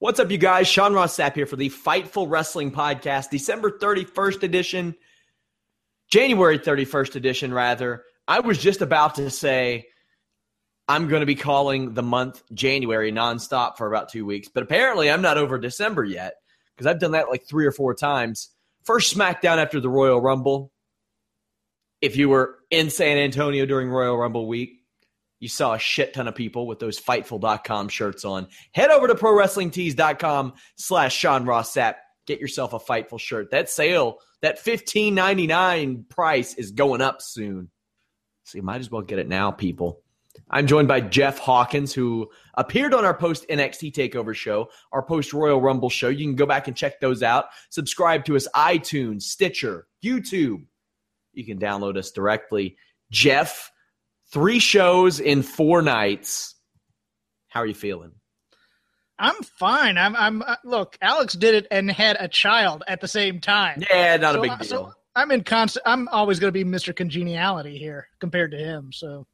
What's up, you guys? Sean Ross Sapp here for the Fightful Wrestling Podcast, December 31st edition, January 31st edition, rather. I was just about to say I'm going to be calling the month January nonstop for about two weeks, but apparently I'm not over December yet because I've done that like three or four times. First SmackDown after the Royal Rumble. If you were in San Antonio during Royal Rumble week, you saw a shit ton of people with those Fightful.com shirts on. Head over to ProWrestlingTees.com slash Sean Ross. Get yourself a Fightful shirt. That sale, that $15.99 price is going up soon. So you might as well get it now, people. I'm joined by Jeff Hawkins, who appeared on our post NXT TakeOver show, our post Royal Rumble show. You can go back and check those out. Subscribe to us, iTunes, Stitcher, YouTube. You can download us directly. Jeff, three shows in four nights. How are you feeling? I'm fine. I'm. I'm. Uh, look, Alex did it and had a child at the same time. Yeah, not so, a big deal. So I'm in constant. I'm always going to be Mr. Congeniality here compared to him. So.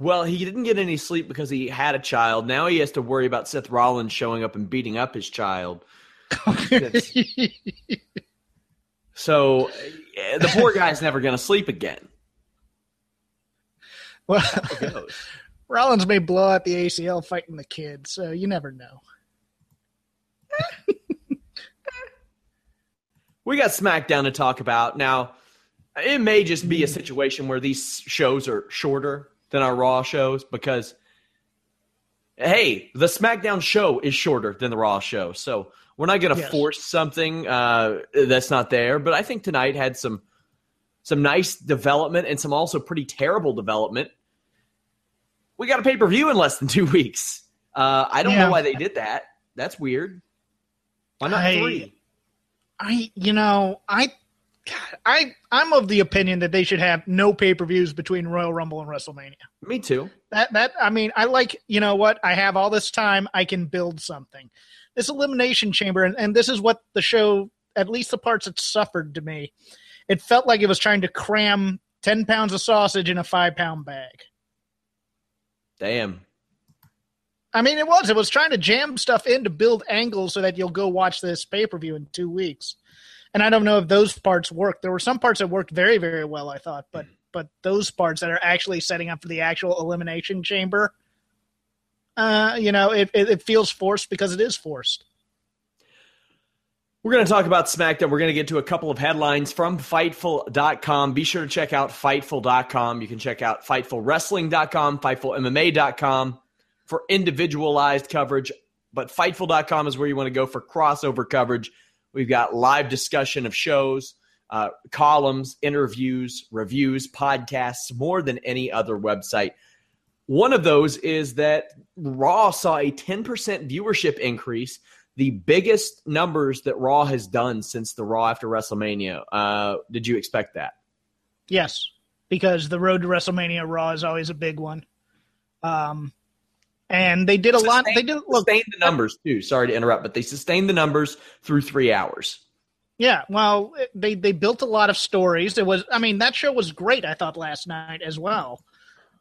Well, he didn't get any sleep because he had a child. Now he has to worry about Seth Rollins showing up and beating up his child. so the poor guy's never going to sleep again. Well, Rollins may blow out the ACL fighting the kid, so you never know. we got SmackDown to talk about. Now, it may just be a situation where these shows are shorter than our Raw shows because, hey, the SmackDown show is shorter than the Raw show. So we're not going to yes. force something uh, that's not there. But I think tonight had some some nice development and some also pretty terrible development. We got a pay per view in less than two weeks. Uh, I don't yeah. know why they did that. That's weird. Why not I, three? I, you know, I I I'm of the opinion that they should have no pay per views between Royal Rumble and WrestleMania. Me too. That that I mean I like you know what I have all this time I can build something. This elimination chamber and, and this is what the show at least the parts that suffered to me. It felt like it was trying to cram ten pounds of sausage in a five pound bag. Damn. I mean, it was. It was trying to jam stuff in to build angles so that you'll go watch this pay per view in two weeks and I don't know if those parts worked. There were some parts that worked very, very well, I thought, but but those parts that are actually setting up for the actual elimination chamber, uh, you know, it, it, it feels forced because it is forced. We're going to talk about SmackDown. We're going to get to a couple of headlines from Fightful.com. Be sure to check out Fightful.com. You can check out FightfulWrestling.com, FightfulMMA.com for individualized coverage. But Fightful.com is where you want to go for crossover coverage We've got live discussion of shows, uh, columns, interviews, reviews, podcasts, more than any other website. One of those is that Raw saw a 10% viewership increase, the biggest numbers that Raw has done since the Raw after WrestleMania. Uh, did you expect that? Yes, because the road to WrestleMania Raw is always a big one. Um, and they did a lot. They did look. sustained the numbers too. Sorry to interrupt, but they sustained the numbers through three hours. Yeah, well, they they built a lot of stories. It was, I mean, that show was great. I thought last night as well.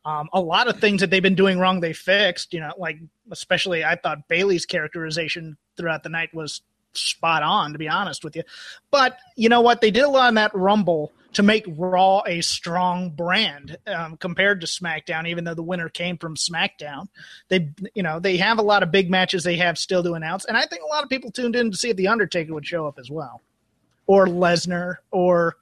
Um, a lot of things that they've been doing wrong, they fixed. You know, like especially I thought Bayley's characterization throughout the night was spot on. To be honest with you, but you know what? They did a lot in that Rumble to make Raw a strong brand um, compared to SmackDown. Even though the winner came from SmackDown, they you know they have a lot of big matches they have still to announce, and I think a lot of people tuned in to see if the Undertaker would show up as well or Lesnar or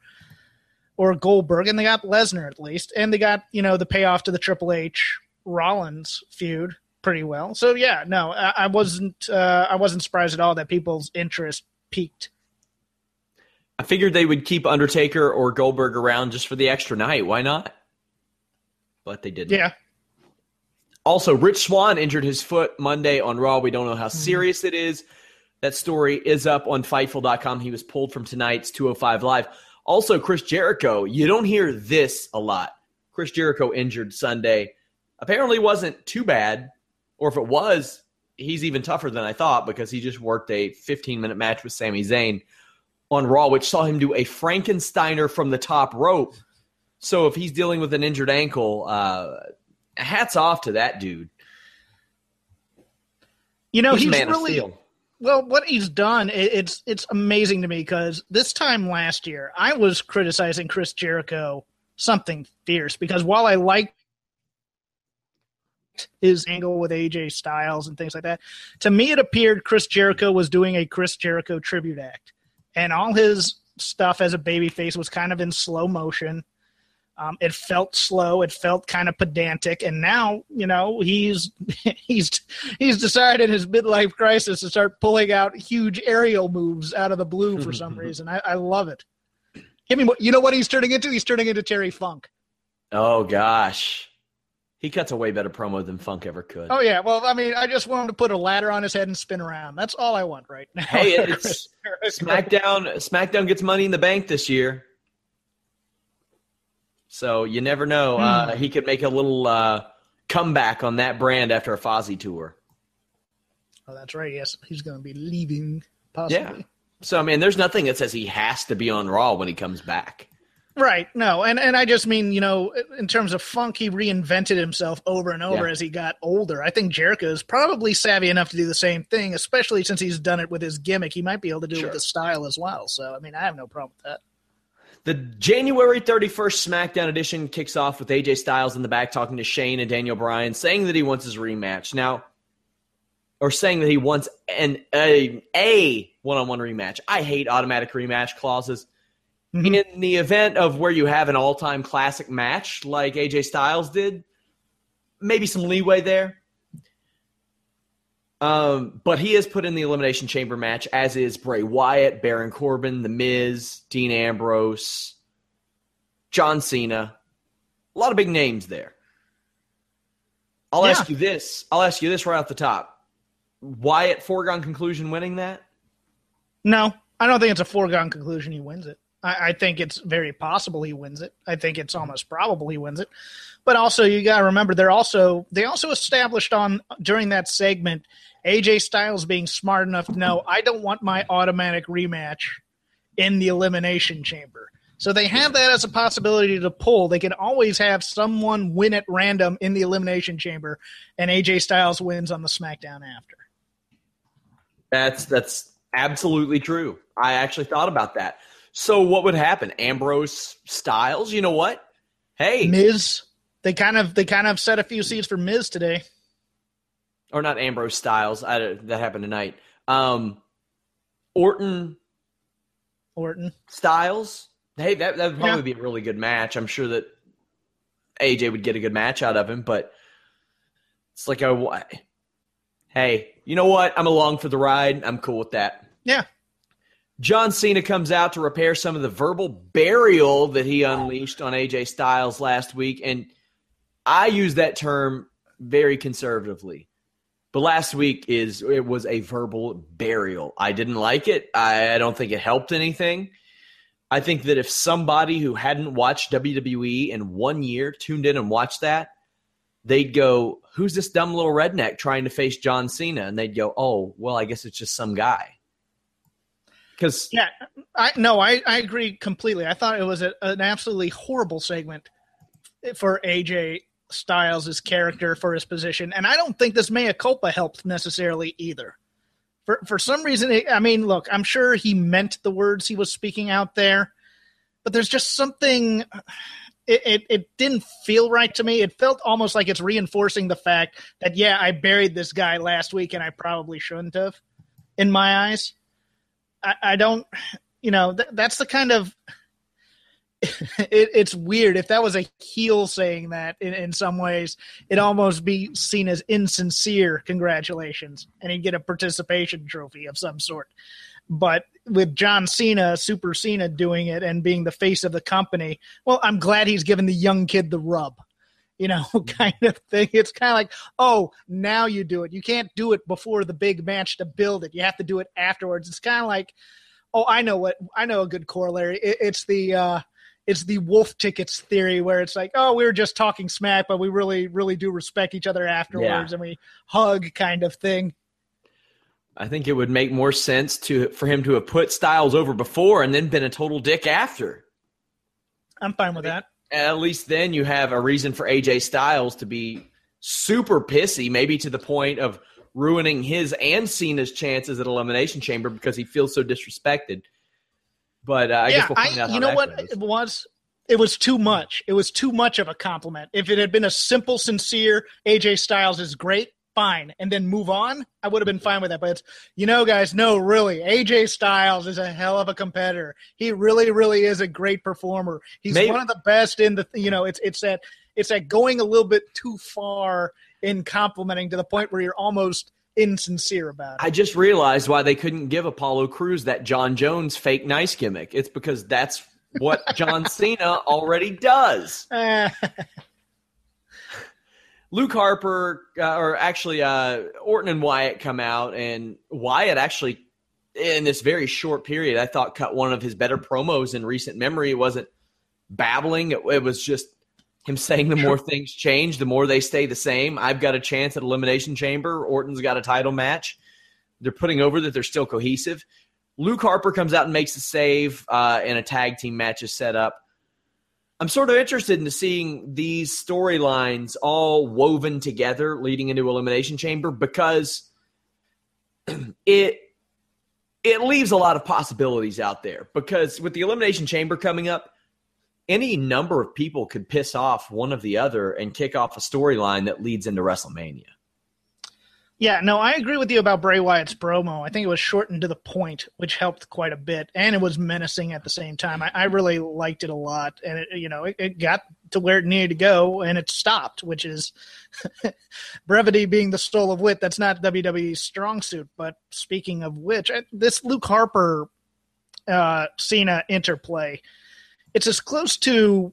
or Goldberg, and they got Lesnar at least, and they got you know the payoff to the Triple H Rollins feud pretty well. So yeah, no, I, I wasn't uh, I wasn't surprised at all that people's interest peaked. I figured they would keep Undertaker or Goldberg around just for the extra night. Why not? But they didn't. Yeah, Also, Rich Swann injured his foot Monday on Raw. We don't know how serious it is. That story is up on Fightful.com. He was pulled from tonight's 205 Live. Also, Chris Jericho. You don't hear this a lot. Chris Jericho injured Sunday. Apparently wasn't too bad. Or if it was, he's even tougher than I thought because he just worked a 15 minute match with Sami Zayn on Raw, which saw him do a Frankensteiner from the top rope. So if he's dealing with an injured ankle, uh, hats off to that dude. you know He's he's, man of really steel. Well. What he's done, it's it's amazing to me because this time last year I was criticizing Chris Jericho something fierce because while I liked his angle with AJ Styles and things like that. To me, it appeared Chris Jericho was doing a Chris Jericho tribute act, and all his stuff as a babyface was kind of in slow motion. Um, it felt slow. It felt kind of pedantic, and now you know he's he's he's decided his midlife crisis to start pulling out huge aerial moves out of the blue for some reason. I, I love it. Give me, you know what he's turning into? He's turning into Terry Funk. Oh gosh, he cuts a way better promo than Funk ever could. Oh yeah, well, I mean, I just want him to put a ladder on his head and spin around. That's all I want right now. Hey, it's SmackDown. SmackDown gets Money in the Bank this year, so you never know. Uh, he could make a little uh, comeback on that brand after a Fozzy tour. Oh, that's right. Yes, he's going to be leaving possibly. Yeah. So I mean, there's nothing that says he has to be on Raw when he comes back. Right. No, and and I just mean, you know, in terms of funk, he reinvented himself over and over Yeah. as he got older. I think Jericho is probably savvy enough to do the same thing, especially since he's done it with his gimmick. He might be able to do it with his style as well. So, I mean, I have no problem with that. The January 31st SmackDown edition kicks off with AJ Styles in the back talking to Shane and Daniel Bryan, saying that he wants his rematch. Now, or saying that he wants an a a one-on-one rematch. I hate automatic rematch clauses. Mhm. In the event of where you have an all-time classic match like AJ Styles did, maybe some leeway there. Um, but he is put in the Elimination Chamber match, as is Bray Wyatt, Baron Corbin, The Miz, Dean Ambrose, John Cena. A lot of big names there. I'll Yeah. ask you this. I'll ask you this right off the top. Wyatt foregone conclusion winning that? No, I don't think it's a foregone conclusion he wins it. I, I think it's very possible he wins it. I think it's almost probable he wins it. But also, you got to remember they're also they also established on during that segment AJ Styles being smart enough to know I don't want my automatic rematch in the elimination chamber. So they have that as a possibility to pull. They can always have someone win at random in the elimination chamber, and AJ Styles wins on the SmackDown after. That's that's absolutely true. I actually thought about that. So what would happen? Ambrose Styles, you know what? Hey, Miz, they kind of they kind of set a few seeds for Miz today. or not Ambrose Styles. I, that happened tonight. Um, Orton Orton. Styles. Hey, that that would probably Yeah. be a really good match. I'm sure that AJ would get a good match out of him, but it's like a hey, you know what? I'm along for the ride. I'm cool with that. Yeah. John Cena comes out to repair some of the verbal burial that he unleashed on AJ Styles last week, and I use that term very conservatively. But last week is it was a verbal burial. I didn't like it. I, I don't think it helped anything. I think that if somebody who hadn't watched WWE in one year tuned in and watched that, they'd go, "Who's this dumb little redneck trying to face John Cena?" And they'd go, "Oh, well, I guess it's just some guy." Because yeah, I no, I, I agree completely. I thought it was a, an absolutely horrible segment for AJ Styles' character for his position, and I don't think this mea culpa helped necessarily either. For for some reason, it, I mean, look, I'm sure he meant the words he was speaking out there, but there's just something. It, it, it didn't feel right to me. It felt almost like it's reinforcing the fact that yeah, I buried this guy last week and I probably shouldn't have. In my eyes, I, I don't. You know, th- that's the kind of it, it's weird. If that was a heel saying that in, in some ways, it almost be seen as insincere congratulations, and he'd get a participation trophy of some sort. But with John Cena, Super Cena doing it and being the face of the company, well, I'm glad he's giving the young kid the rub you know, kind of thing. It's kind of like, oh, now you do it. You can't do it before the big match to build it. You have to do it afterwards. It's kind of like, oh, I know what I know a good corollary. It, it's the uh, it's the wolf tickets theory where it's like, oh, we were just talking smack, but we really, really do respect each other afterwards yeah. and we hug kind of thing. I think it would make more sense to for him to have put Styles over before and then been a total dick after. I'm fine with that. At least then you have a reason for AJ Styles to be super pissy, maybe to the point of ruining his and Cena's chances at Elimination Chamber because he feels so disrespected. But uh, I yeah, guess we'll find I, out. you know what goes. it was? It was too much. It was too much of a compliment. If it had been a simple, sincere AJ Styles is great, fine, and then move on, I would have been fine with that. But it's, you know, guys, no, really, AJ Styles is a hell of a competitor. He really, really is a great performer. He's Maybe. one of the best in the, you know, it's it's that it's that going a little bit too far in complimenting to the point where you're almost insincere about it. I just realized why they couldn't give Apollo Crews that Jon Jones fake nice gimmick. It's because that's what John Cena already does. Luke Harper, uh, or actually uh, Orton and Wyatt come out, and Wyatt actually, in this very short period, I thought cut one of his better promos in recent memory. It wasn't babbling; it, it was just him saying the more things change, the more they stay the same. I've got a chance at Elimination Chamber. Orton's got a title match. They're putting over that they're still cohesive. Luke Harper comes out and makes a save, uh, and a tag team match is set up. I'm sort of interested in seeing these storylines all woven together leading into Elimination Chamber because it it leaves a lot of possibilities out there. Because with the Elimination Chamber coming up, any number of people could piss off one of the other and kick off a storyline that leads into WrestleMania. Yeah, no, I agree with you about Bray Wyatt's promo. I think it was shortened to the point, which helped quite a bit, and it was menacing at the same time. I, I really liked it a lot, and it, you know, it, it, got to where it needed to go, and it stopped, which is brevity being the soul of wit. That's not WWE's strong suit. But speaking of which, this Luke Harper uh, Cena interplay it's as close to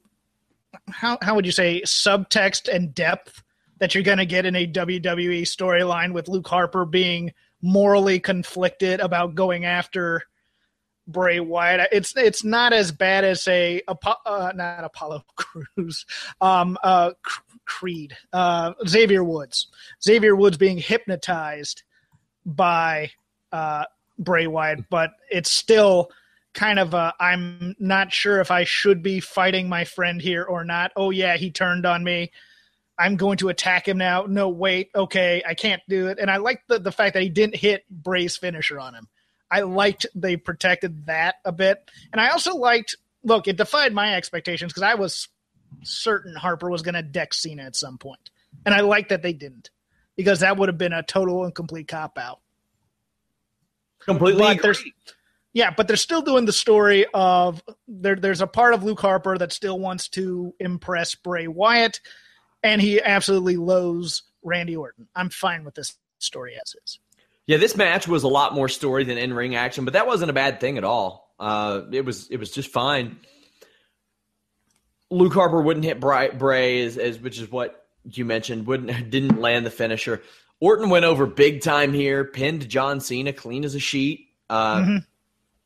how how would you say subtext and depth that you're going to get in a WWE storyline with Luke Harper being morally conflicted about going after Bray Wyatt. It's it's not as bad as a uh, not Apollo Crews, um, uh, Creed, uh, Xavier Woods. Xavier Woods being hypnotized by uh, Bray Wyatt, but it's still kind of a I'm not sure if I should be fighting my friend here or not. Oh yeah, he turned on me. I'm going to attack him now. No, wait, okay, I can't do it. And I like the the fact that he didn't hit Bray's finisher on him. I liked they protected that a bit. And I also liked look, it defied my expectations because I was certain Harper was gonna deck Cena at some point. And I like that they didn't. Because that would have been a total and complete cop out. Completely agree yeah, but they're still doing the story of there. There's a part of Luke Harper that still wants to impress Bray Wyatt, and he absolutely loathes Randy Orton. I'm fine with this story as is. Yeah, this match was a lot more story than in ring action, but that wasn't a bad thing at all. Uh, it was it was just fine. Luke Harper wouldn't hit Bray, Bray as, as which is what you mentioned. Wouldn't didn't land the finisher. Orton went over big time here, pinned John Cena clean as a sheet. Uh, mm-hmm.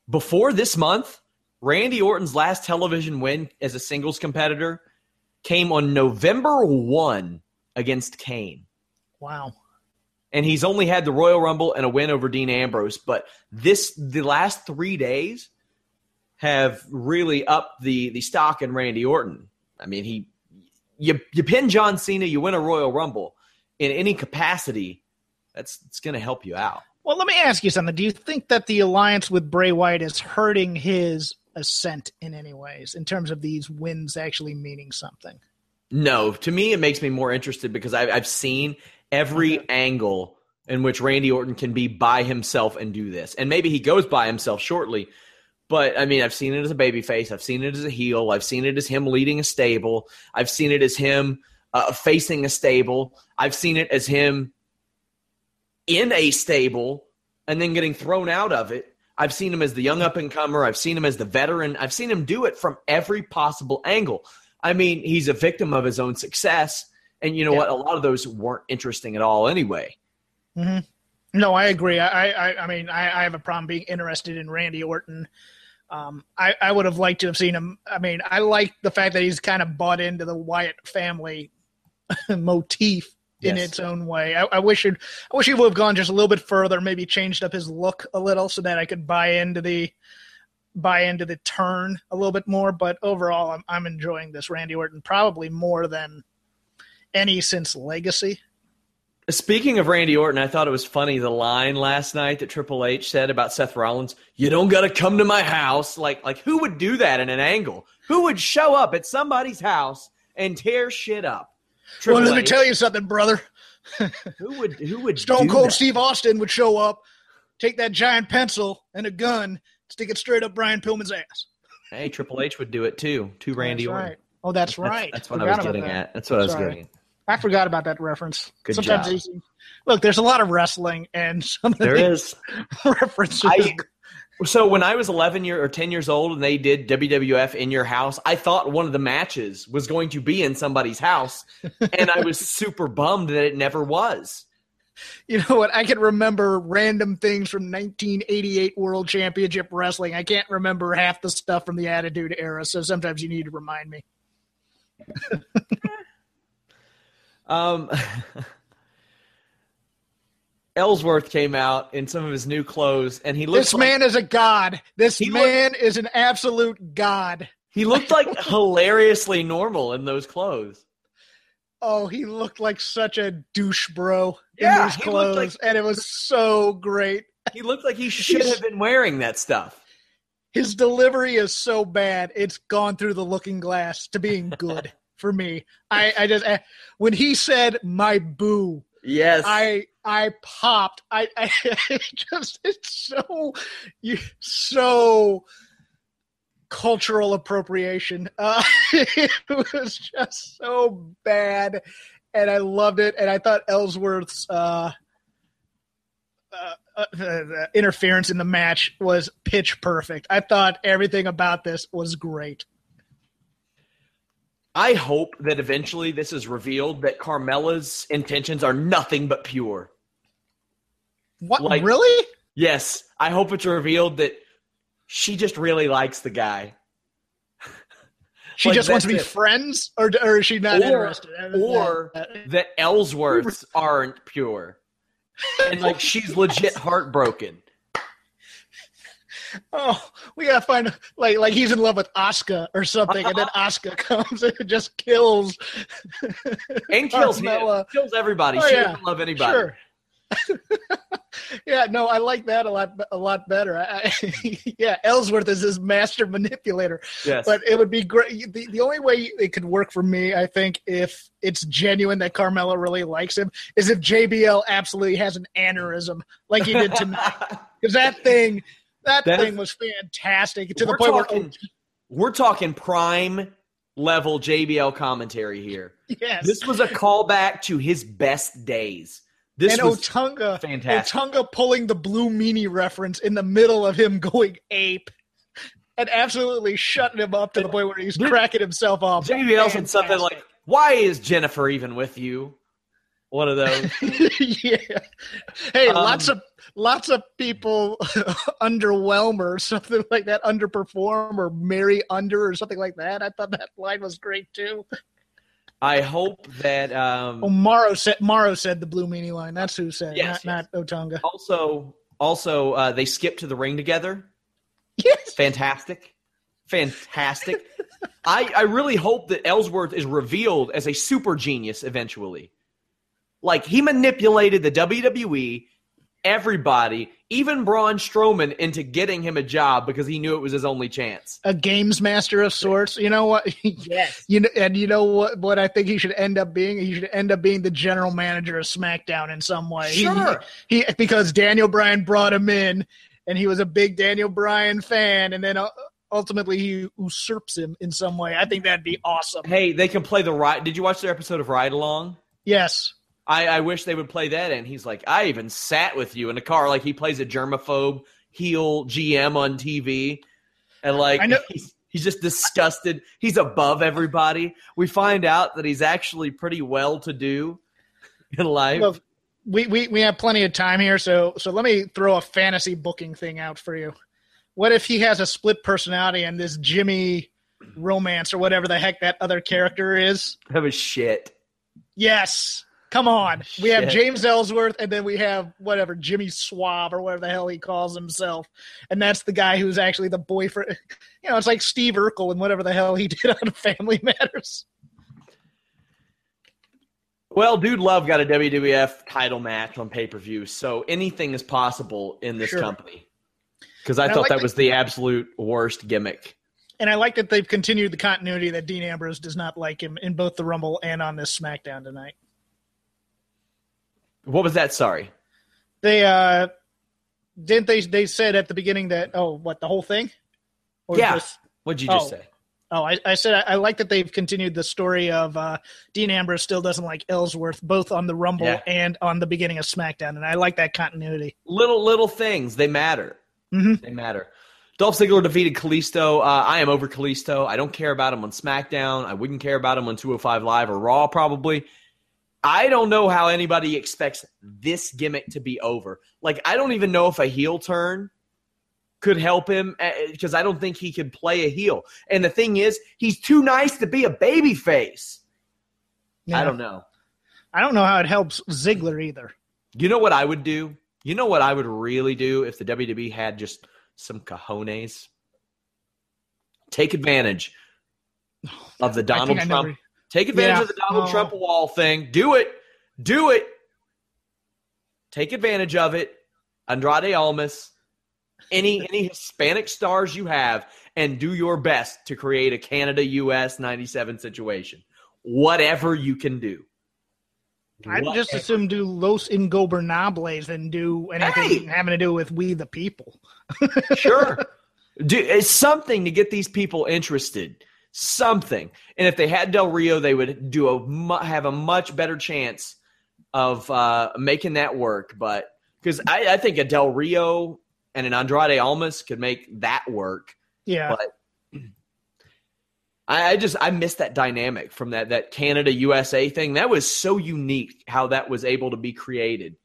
Before this month, Randy Orton's last television win as a singles competitor came on November 1 against Kane. Wow. And he's only had the Royal Rumble and a win over Dean Ambrose, but this the last three days have really upped the the stock in Randy Orton. I mean, he you you pin John Cena, you win a Royal Rumble in any capacity. That's it's going to help you out. Well, let me ask you something. Do you think that the alliance with Bray Wyatt is hurting his ascent in any ways in terms of these wins actually meaning something? No, to me, it makes me more interested because I've, I've seen every okay. angle in which Randy Orton can be by himself and do this. And maybe he goes by himself shortly, but I mean, I've seen it as a babyface. I've seen it as a heel. I've seen it as him leading a stable. I've seen it as him uh, facing a stable. I've seen it as him in a stable and then getting thrown out of it. I've seen him as the young up and comer. I've seen him as the veteran. I've seen him do it from every possible angle. I mean, he's a victim of his own success. And you know yeah. what? A lot of those weren't interesting at all anyway. Mm-hmm. No, I agree. I, I, I mean, I, I, have a problem being interested in Randy Orton. Um, I, I would have liked to have seen him. I mean, I like the fact that he's kind of bought into the Wyatt family motif in yes. its own way. I, I wish it, I wish he would have gone just a little bit further, maybe changed up his look a little so that I could buy into the buy into the turn a little bit more. But overall, I'm I'm enjoying this Randy Orton probably more than any since Legacy. Speaking of Randy Orton, I thought it was funny the line last night that Triple H said about Seth Rollins. You don't got to come to my house. Like, like who would do that in an angle? Who would show up at somebody's house and tear shit up? Triple well, let H. me tell you something, brother. who would who would Stone Cold that? Steve Austin would show up, take that giant pencil and a gun, stick it straight up Brian Pillman's ass. Hey, Triple H would do it too. To Randy Orton. Right. Oh, that's right. That's, that's what I was getting at. That's what Sorry. I was getting. At. I forgot about that reference. Good Sometimes job. Look, there's a lot of wrestling, and some of there is references. I, so when I was 11 year or 10 years old and they did WWF in your house, I thought one of the matches was going to be in somebody's house, and I was super bummed that it never was. You know what? I can remember random things from 1988 World Championship Wrestling. I can't remember half the stuff from the Attitude Era, so sometimes you need to remind me. um, Ellsworth came out in some of his new clothes, and he looked. This like, man is a god. This man looked, is an absolute god. He looked like hilariously normal in those clothes. Oh, he looked like such a douche bro in yeah, these clothes, like, and it was so great. He looked like he should have been wearing that stuff. His delivery is so bad; it's gone through the looking glass to being good for me. I, I just I, when he said "my boo," yes, I I popped. I, I just it's so you so cultural appropriation. Uh, it was just so bad, and I loved it. And I thought Ellsworth's uh, uh, uh, interference in the match was pitch perfect. I thought everything about this was great. I hope that eventually this is revealed that Carmella's intentions are nothing but pure. What like, really? Yes. I hope it's revealed that she just really likes the guy. She like, just wants to be it. friends, or, or is she not or, interested? Uh, uh, or uh, that Ellsworths aren't pure, and like she's legit heartbroken. Oh, we gotta find like like he's in love with Oscar or something, and then Oscar comes and just kills and kills him, kills everybody. Oh, she yeah. doesn't love anybody. Sure. yeah, no, I like that a lot, a lot better. I, yeah, Ellsworth is his master manipulator. Yes, but it would be great. The, the only way it could work for me, I think, if it's genuine that Carmella really likes him, is if JBL absolutely has an aneurysm like he did tonight. Because that thing, that, that thing is, was fantastic to the point talking, where we're talking prime level JBL commentary here. Yes, this was a callback to his best days this and was Otunga, fantastic. Otunga pulling the Blue Meanie reference in the middle of him going ape and absolutely shutting him up to the point where he's cracking himself off. JBL said something like, "Why is Jennifer even with you?" One of those. yeah. Hey, um, lots of lots of people underwhelm or something like that, underperform or marry under or something like that. I thought that line was great too. I hope that um, Oh, Mauro said Mauro said the Blue Meanie line. That's who said, Yes, not, not Otunga. also also uh, they skip to the ring together. Yes. Fantastic, fantastic. I I really hope that Ellsworth is revealed as a super genius eventually. Like he manipulated the WWE, everybody, even Braun Strowman, into getting him a job because he knew it was his only chance. A games master of sorts. You know what? Yes. You know, and you know what? What I think he should end up being? He should end up being the general manager of SmackDown in some way. He- Sure. He, because Daniel Bryan brought him in, and he was a big Daniel Bryan fan, and then uh, ultimately he usurps him in some way. I think that'd be awesome. Hey, they can play the ride. Did you watch their episode of Ride Along? Yes. I, I wish they would play that. And he's like, I even sat with you in a car. Like he plays a germaphobe heel GM on TV, and like I know- he's he's just disgusted. He's above everybody. We find out that he's actually pretty well to do in life. Well, we, we we have plenty of time here, so so let me throw a fantasy booking thing out for you. What if he has a split personality and this Jimmy romance or whatever the heck that other character is? that was shit. Yes. Come on. We have Shit. James Ellsworth and then we have whatever, Jimmy Swab or whatever the hell he calls himself. And that's the guy who's actually the boyfriend. You know, it's like Steve Urkel and whatever the hell he did on Family Matters. Well, Dude Love got a WWF title match on pay per view, so anything is possible in this Sure. company. Because I And I thought like that that- was the absolute worst gimmick. And I like that they've continued the continuity that Dean Ambrose does not like him in both the Rumble and on this SmackDown tonight. What was that? Sorry. They uh didn't they they said at the beginning that oh what the whole thing? Or Yeah. just- What'd you just Oh. say? oh I, I said I, I like that they've continued the story of uh Dean Ambrose still doesn't like Ellsworth both on the Rumble Yeah. and on the beginning of SmackDown, and I like that continuity. Little little things they matter. Mhm. They matter. Dolph Ziggler defeated Kalisto. Uh, I am over Kalisto. I don't care about him on SmackDown. I wouldn't care about him on 205 Live or Raw, probably. I don't know how anybody expects this gimmick to be over. Like, I don't even know if a heel turn could help him eh, eh, because I don't think he could play a heel. And the thing is, he's too nice to be a baby face. Yeah. I don't know. I don't know how it helps Ziggler either. You know what I would do? You know what I would really do if the WWE had just some cojones? Take advantage of the Donald Trump. Take advantage Yeah. of the Donald Oh. Trump wall thing. Do it. Do it. Take advantage of it. Andrade Almas, any any Hispanic stars you have, and do your best to create a Canada US 97 situation. Whatever you can do. I'd just assume do Los Ingobernables than do anything Hey! having to do with We the People. sure. Do, it's something to get these people interested. Something. And if they had Del Rio, they would do a have a much better chance of uh, making that work. But because I, I think a Del Rio and an Andrade Almas could make that work. Yeah. But I, I just I miss that dynamic from that that Canada USA thing. That was so unique how that was able to be created.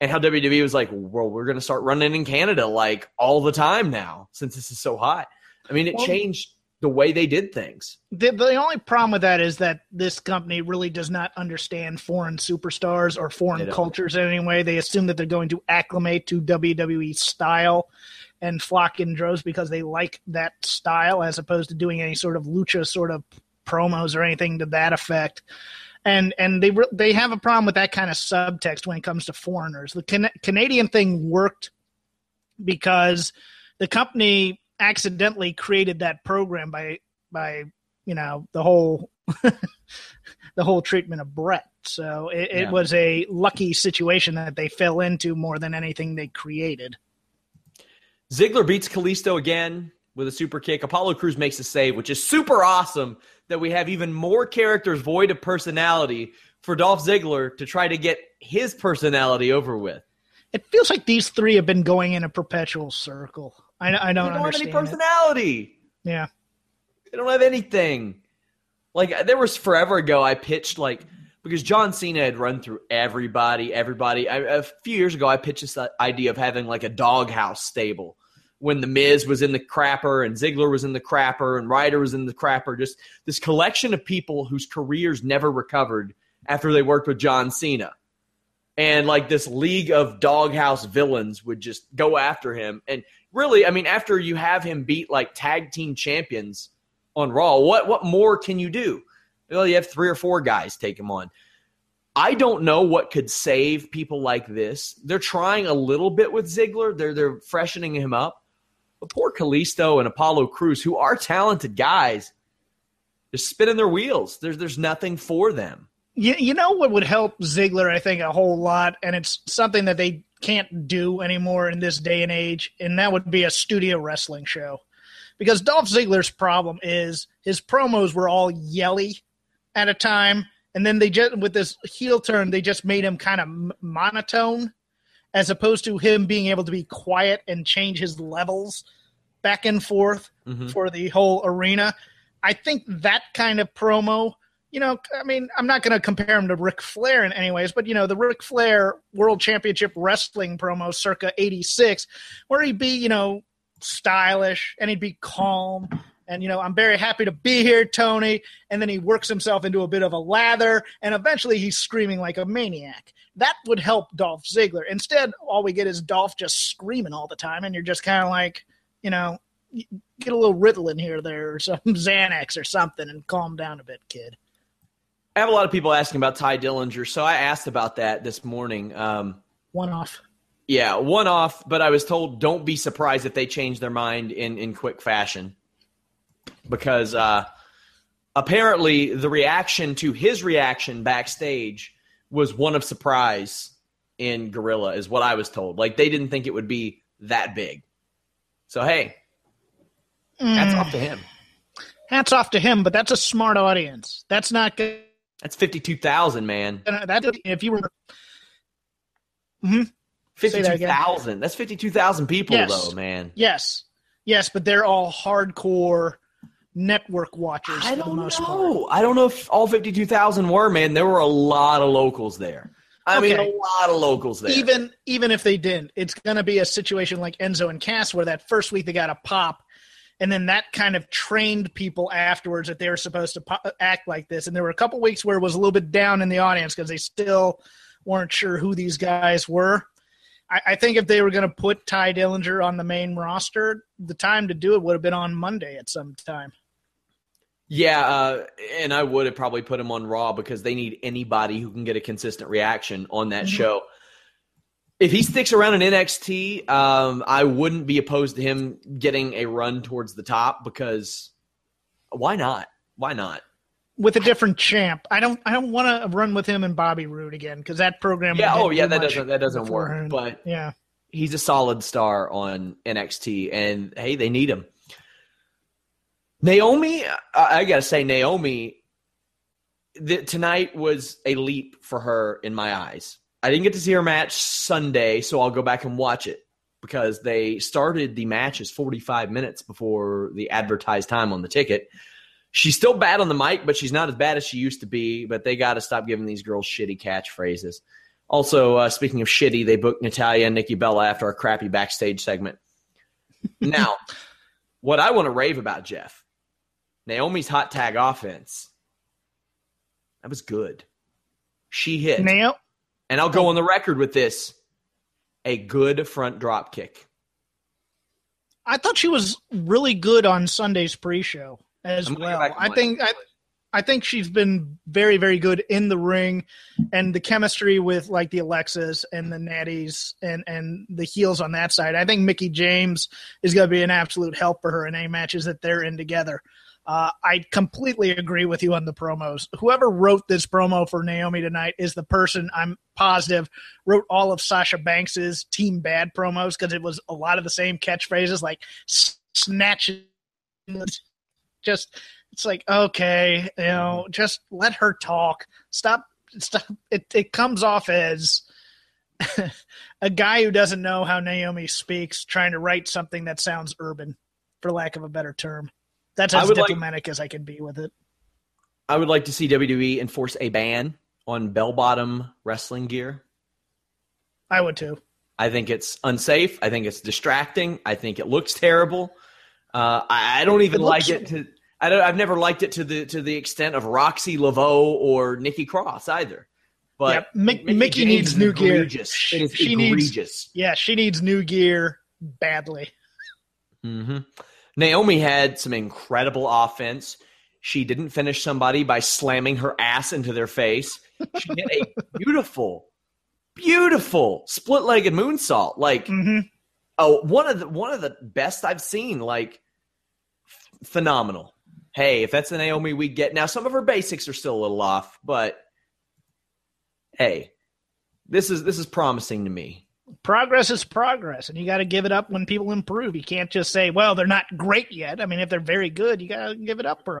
And how WWE was like, well, we're going to start running in Canada like all the time now since this is so hot. I mean, it Well- changed the way they did things. The, the only problem with that is that this company really does not understand foreign superstars or foreign cultures in any way. They assume that they're going to acclimate to WWE style and flock in droves because they like that style as opposed to doing any sort of lucha sort of promos or anything to that effect. And and they re- they have a problem with that kind of subtext when it comes to foreigners. The Can- Canadian thing worked because the company accidentally created that program by by you know the whole the whole treatment of Brett. So it, Yeah. it was a lucky situation that they fell into more than anything they created. Ziggler beats Kalisto again with a super kick. Apollo Crews makes a save, which is super awesome that we have even more characters void of personality for Dolph Ziggler to try to get his personality over with. It feels like these three have been going in a perpetual circle. I, I don't, they don't have any understand. it. personality. Yeah, They don't have anything. Like there was forever ago, I pitched like because John Cena had run through everybody, everybody. I, a few years ago, I pitched this uh, idea of having like a doghouse stable when the Miz was in the crapper and Ziggler was in the crapper and Ryder was in the crapper. Just this collection of people whose careers never recovered after they worked with John Cena. And like this league of doghouse villains would just go after him. And really, I mean, after you have him beat like tag team champions on Raw, what what more can you do? Well, you have three or four guys take him on. I don't know what could save people like this. They're trying a little bit with Ziggler. They're they're freshening him up. But poor Kalisto and Apollo Crews, who are talented guys, they're spinning their wheels. There's there's nothing for them. You, you know what would help Ziggler, I think, a whole lot, and it's something that they can't do anymore in this day and age, and that would be a studio wrestling show. Because Dolph Ziggler's problem is his promos were all yelly at a time, and then they just with this heel turn, they just made him kind of monotone as opposed to him being able to be quiet and change his levels back and forth mm-hmm. for the whole arena. I think that kind of promo, you know, I mean, I'm not going to compare him to Ric Flair in any ways, but you know, the Ric Flair World Championship Wrestling promo circa 86, where he'd be, you know, stylish and he'd be calm and you know i'm very happy to be here tony and then he works himself into a bit of a lather and eventually he's screaming like a maniac that would help Dolph Ziggler. Instead, all we get is Dolph just screaming all the time, and you're just kind of like, you know, get a little Ritalin here, there, or some Xanax or something, and calm down a bit, kid. I have a lot of people asking about Tye Dillinger, so I asked about that this morning. Um, one off. Yeah, one off, but I was told don't be surprised if they change their mind in, in quick fashion. Because uh, apparently the reaction to his reaction backstage was one of surprise in Gorilla, is what I was told. Like they didn't think it would be that big. So hey, mm. hats off to him. Hats off to him, but that's a smart audience. That's not good. That's fifty two thousand, man. That if you were mm-hmm. fifty two thousand. That's fifty two thousand people, yes. though, man. Yes, yes, but they're all hardcore network watchers. I don't know. Part. I don't know if all fifty-two thousand were. Man, there were a lot of locals there. I okay. mean, a lot of locals there. Even even if they didn't, it's going to be a situation like Enzo and Cass, where that first week they got a pop, and then that kind of trained people afterwards that they were supposed to pop, act like this. And there were a couple weeks where it was a little bit down in the audience because they still weren't sure who these guys were. I, I think if they were going to put Tye Dillinger on the main roster, the time to do it would have been on Monday at some time. Yeah, uh, and I would have probably put him on Raw because they need anybody who can get a consistent reaction on that mm-hmm. show. If he sticks around in NXT, um, I wouldn't be opposed to him getting a run towards the top because why not? Why not? With a different champ, I don't. I don't want to run with him and Bobby Roode again because that program. Yeah. Oh, yeah. That doesn't. That doesn't work. But yeah, he's a solid star on NXT, and hey, they need him. Naomi, I gotta say, Naomi, the, tonight was a leap for her in my eyes. I didn't get to see her match Sunday, so I'll go back and watch it because they started the match matches 45 minutes before the advertised time on the ticket. She's still bad on the mic, but she's not as bad as she used to be. But they got to stop giving these girls shitty catchphrases. Also, uh, speaking of shitty, they booked Natalya and Nikki Bella after a crappy backstage segment. now, what I want to rave about, Jeff, Naomi's hot tag offense. That was good. She hit. Nail. And I'll go oh. on the record with this a good front drop kick. I thought she was really good on Sunday's pre-show as well. I think I, I think she's been very very good in the ring, and the chemistry with like the Alexas and the Natties and and the heels on that side. I think Mickie James is going to be an absolute help for her in any matches that they're in together. Uh, I completely agree with you on the promos. Whoever wrote this promo for Naomi tonight is the person I'm positive wrote all of Sasha Banks's Team Bad promos because it was a lot of the same catchphrases like snatch. Just it's like okay, you know, just let her talk. Stop. Stop. It it comes off as. a guy who doesn't know how Naomi speaks trying to write something that sounds urban, for lack of a better term. That's as diplomatic like, as I can be with it. I would like to see WWE enforce a ban on bell bottom wrestling gear. I would too. I think it's unsafe. I think it's distracting. I think it looks terrible. Uh, I, I, don't even it like it to. I don't. I've never liked it to the to the extent of Roxy Laveaux or Nikki Cross either. But yeah, Mickie, Mickie needs new egregious. gear. It is she egregious. Needs, yeah, she needs new gear badly. Mm-hmm. Naomi had some incredible offense. She didn't finish somebody by slamming her ass into their face. She did a beautiful, beautiful split-legged moonsault. Like, mm-hmm. oh, one of the one of the best I've seen. Like, f- phenomenal. Hey, if that's the Naomi we get now, some of her basics are still a little off, but hey, this is this is promising to me. Progress is progress, and you got to give it up when people improve. You can't just say, "Well, they're not great yet." I mean, if they're very good, you got to give it up for.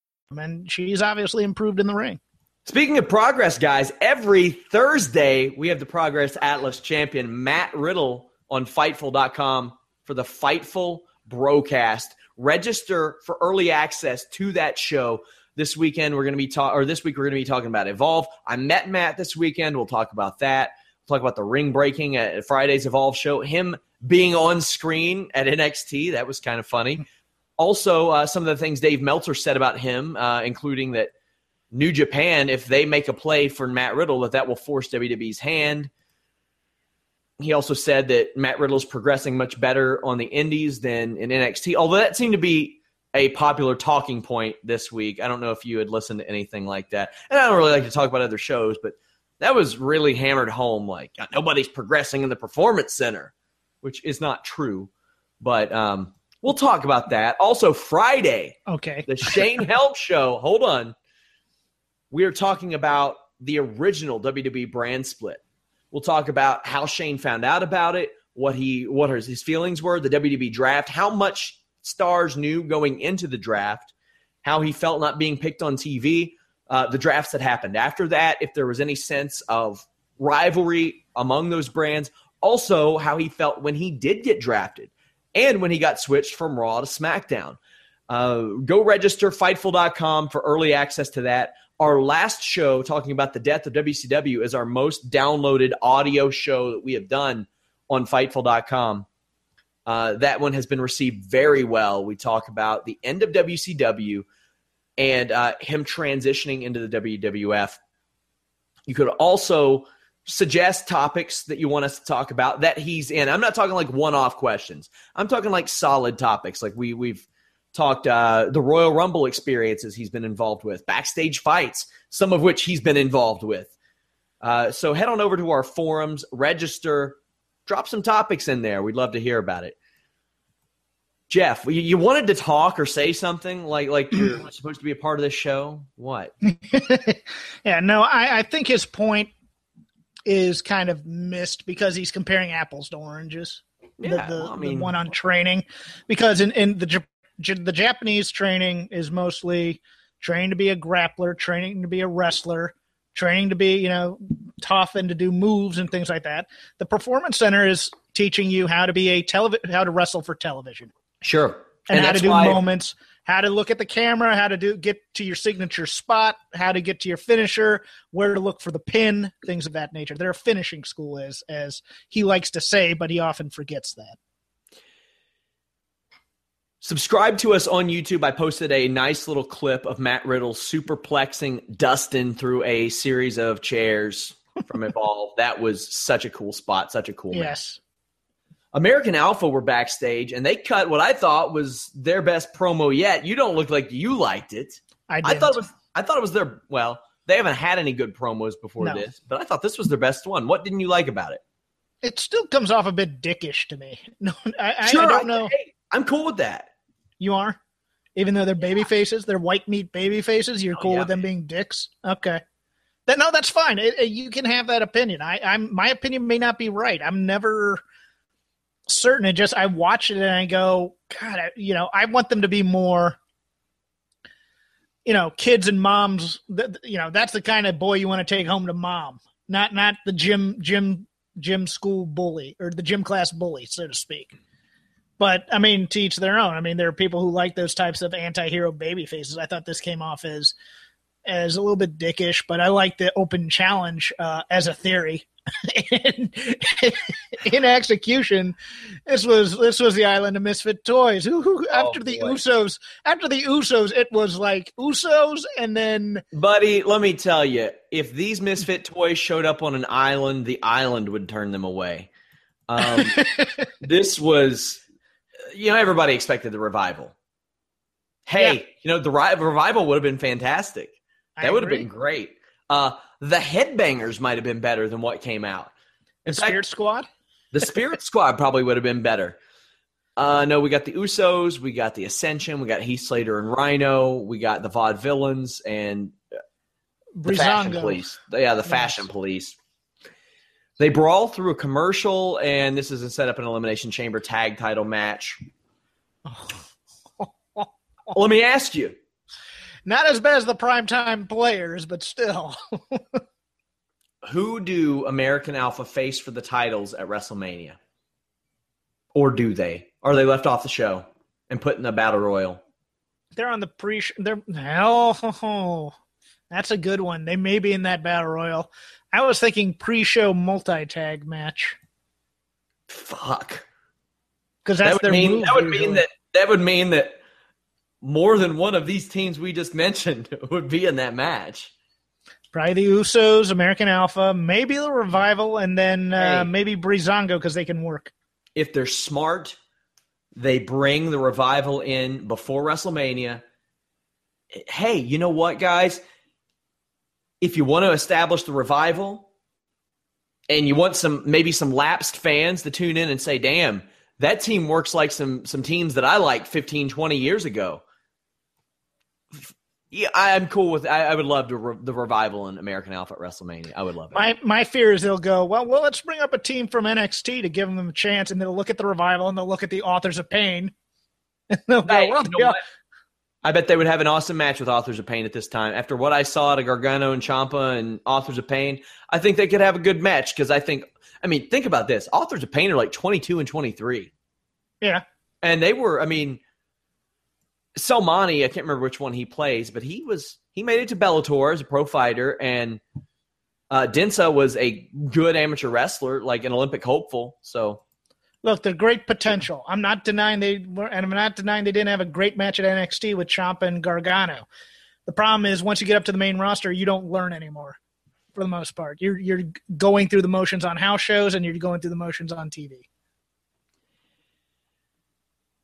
and she's obviously improved in the ring. Speaking of progress, guys, every Thursday we have the Progress Atlas champion Matt Riddle on Fightful.com for the Fightful broadcast. Register for early access to that show. This weekend we're going to be talking, or this week we're going to be talking about Evolve. I met Matt this weekend. We'll talk about that. We'll talk about the ring breaking at Friday's Evolve show. Him being on screen at NXT that was kind of funny. Also, uh, some of the things Dave Meltzer said about him, uh, including that New Japan, if they make a play for Matt Riddle, that that will force WWE's hand. He also said that Matt Riddle is progressing much better on the Indies than in NXT, although that seemed to be a popular talking point this week. I don't know if you had listened to anything like that. And I don't really like to talk about other shows, but that was really hammered home like nobody's progressing in the performance center, which is not true. But um, We'll talk about that. Also, Friday. Okay. The Shane Helm show. Hold on. We are talking about the original WWE brand split. We'll talk about how Shane found out about it, what he what his feelings were, the WWE draft, how much stars knew going into the draft, how he felt not being picked on TV, uh, the drafts that happened after that, if there was any sense of rivalry among those brands, also how he felt when he did get drafted and when he got switched from Raw to SmackDown. Uh, go register Fightful.com for early access to that. Our last show talking about the death of WCW is our most downloaded audio show that we have done on Fightful.com. Uh, that one has been received very well. We talk about the end of WCW and uh, him transitioning into the WWF. You could also suggest topics that you want us to talk about that he's in. I'm not talking like one-off questions. I'm talking like solid topics. Like we we've talked uh, the Royal Rumble experiences he's been involved with, backstage fights, some of which he's been involved with. Uh, so head on over to our forums, register, drop some topics in there. We'd love to hear about it. Jeff, you, you wanted to talk or say something like like you're supposed to be a part of this show. What? yeah, no, I, I think his point is kind of missed because he's comparing apples to oranges. Yeah, the, the, well, I mean, the one on training, because in, in the the Japanese training is mostly training to be a grappler, training to be a wrestler, training to be you know tough and to do moves and things like that. The performance center is teaching you how to be a television, how to wrestle for television. Sure, and, and how to do why- moments how to look at the camera, how to do get to your signature spot, how to get to your finisher, where to look for the pin, things of that nature. They're a finishing school, as as he likes to say, but he often forgets that. Subscribe to us on YouTube. I posted a nice little clip of Matt Riddle superplexing Dustin through a series of chairs from Evolve. that was such a cool spot, such a cool yes. American Alpha were backstage and they cut what I thought was their best promo yet. You don't look like you liked it. I, I thought it was I thought it was their well, they haven't had any good promos before No. this, but I thought this was their best one. What didn't you like about it? it still comes off a bit dickish to me. No, I, Sure, I don't know. Hey, I'm cool with that. You are, even though they're baby faces, they're white meat baby faces. You're Oh, cool yeah, with them being dicks. Okay, that no, that's fine. It, it- you can have that opinion. I, I'm my opinion may not be right. I'm never certain. It just I watch it and I go, God, I, you know, I want them to be more. You know, kids and moms. th- You know, that's the kind of boy you want to take home to mom, not not the gym gym gym school bully or the gym class bully, so to speak. But I mean, to each their own. I mean, there are people who like those types of anti-hero baby faces. I thought this came off as as a little bit dickish, but I like the open challenge uh, as a theory. in, in execution, this was this was the island of misfit toys. Who, who after the boy. Usos, after the Usos, it was like Usos, and then Buddy, let me tell you, if these misfit toys showed up on an island, the island would turn them away. Um, this was, you know, everybody expected the revival. Hey, Yeah. you know, the revival would have been fantastic. I That would have been great. Uh, the headbangers might have been better than what came out. In fact, Spirit Squad. the Spirit Squad probably would have been better. Uh, no, we got the Usos, we got the Ascension, we got Heath Slater and Rhino, we got the Vaudevillains and the Fashion Police. Yeah, the Fashion Police. They brawl through a commercial, and this is a set up an Elimination Chamber tag title match. Let me ask you, Not as bad as the primetime players, but still. who do American Alpha face for the titles at WrestleMania? Or do they? Are they left off the show and put in the Battle Royal? they're on the pre. Show they're oh, that's a good one. They may be in that battle royal. I was thinking pre-show multi-tag match Fuck. because that's that would mean that would usually. mean that that would mean that more than one of these teams we just mentioned would be in that match. probably the Usos, American Alpha, maybe the Revival, and then uh, Hey. maybe Breezango because they can work. If they're smart, they bring the revival in before WrestleMania. Hey, you know what, guys? If you want to establish the revival and you want some maybe some lapsed fans to tune in and say, "Damn, that team works like some some teams that I liked 15, 20 years ago." Yeah, I'm cool with. I, I would love to re- the revival in American Alpha at WrestleMania. I would love it. My my fear is they'll go well. Well, let's bring up a team from NXT to give them a chance, and they'll look at the Revival and they'll look at the Authors of Pain. And they'll go, Hey, well, you know? I bet they would have an awesome match with Authors of Pain at this time. After what I saw to Gargano and Ciampa and Authors of Pain, I think they could have a good match because I think, I mean, think about this. Authors of Pain are like 22 and 23. yeah. And they were, I mean, Selmani, I can't remember which one he plays, but he was, he made it to Bellator as a pro fighter. And uh, Dhinsa was a good amateur wrestler, like an Olympic hopeful. So, Look, they're great potential. I'm not denying they were, and I'm not denying they didn't have a great match at NXT with Ciampa and Gargano. The problem is once you get up to the main roster, you don't learn anymore. For the most part, you're you're going through the motions on house shows and you're going through the motions on TV.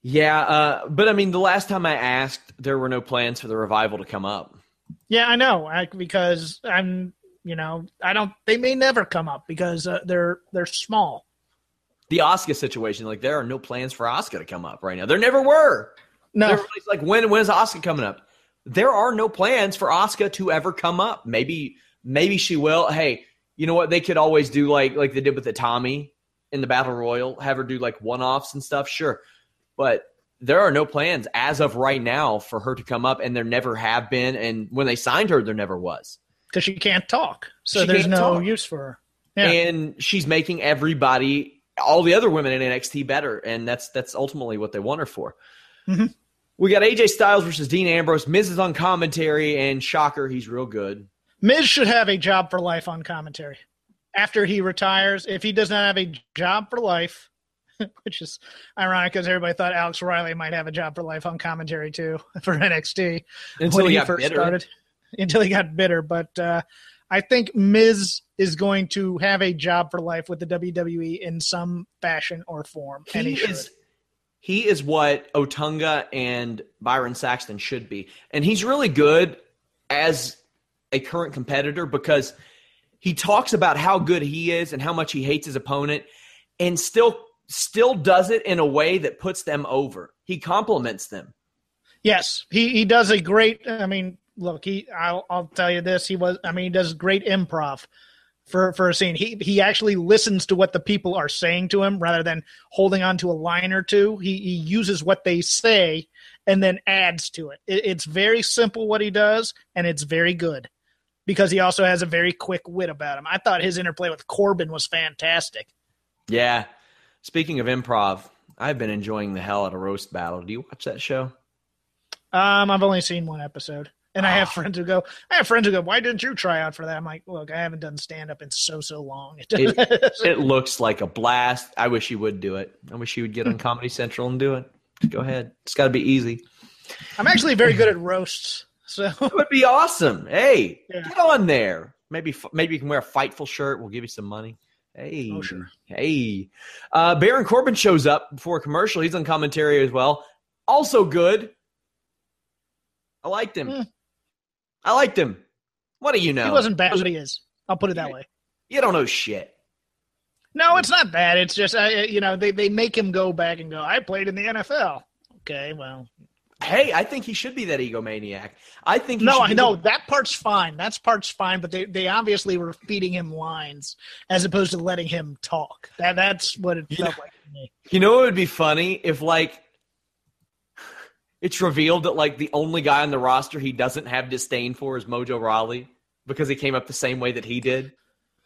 Yeah. Uh, but I mean, the last time I asked, there were no plans for the revival to come up. Yeah, I know I, because I'm you know I don't. They may never come up because uh, they're they're small. the Asuka situation. Like there are no plans for Asuka to come up right now. There never were. No, Everybody's like, when when is Asuka coming up? There are no plans for Asuka to ever come up. Maybe maybe she will. Hey, you know what? They could always do like like they did with the Tommy in the Battle Royal, have her do like one offs and stuff. Sure, but there are no plans as of right now for her to come up, and there never have been. And when they signed her, there never was. because she can't talk, so She there's no talk. use for her. Yeah. and she's making everybody all the other women in NXT better and that's that's ultimately what they want her for. Mhm. We got AJ Styles versus Dean Ambrose. Miz is on commentary and shocker, he's real good. Miz should have a job for life on commentary. After he retires, if he does not have a job for life, which is ironic because everybody thought Alex Riley might have a job for life on commentary too for NXT Until when he he got first bitter. started. Until he got bitter, but uh, I think Miz is going to have a job for life with the WWE in some fashion or form. He, he is he is what Otunga and Byron Saxton should be. And he's really good as a current competitor because he talks about how good he is and how much he hates his opponent and still still does it in a way that puts them over. He compliments them. Yes, he he does a great I mean, look, he I'll I'll tell you this, he was I mean, he does great improv for for a scene. He he actually listens to what the people are saying to him rather than holding on to a line or two. He he uses what they say and then adds to it. it. It's very simple what he does, and it's very good because he also has a very quick wit about him. I thought his interplay with Corbin was fantastic. Yeah. Speaking of improv, I've been enjoying the hell out of Roast Battle. Do you watch that show? Um, I've only seen one episode. And I have ah. friends who go, I have friends who go, why didn't you try out for that? I'm like, look, I haven't done stand up in so, so long. it, it, looks like a blast. I wish you would do it. I wish you would get on Comedy Central and do it. Go ahead. It's got to be easy. I'm actually very good at roasts. So it would be awesome. Hey, yeah. get on there. Maybe maybe you can wear a Fightful shirt. We'll give you some money. Hey, oh, sure. hey. Uh, Baron Corbin shows up before a commercial. He's on commentary as well. Also good. I liked him. Mm. I liked him. What do you know? He wasn't bad, but he is. I'll put it that way. You don't know shit. No, it's not bad. It's just uh, you know they they make him go back and go. I played in the NFL. Okay, well. Hey, I think he should be that egomaniac. I think no, I know the- that part's fine. That's part's fine, but they, they obviously were feeding him lines as opposed to letting him talk. That that's what it felt like to me. You know, it would be funny if like it's revealed that like the only guy on the roster he doesn't have disdain for is Mojo Rawley because he came up the same way that he did.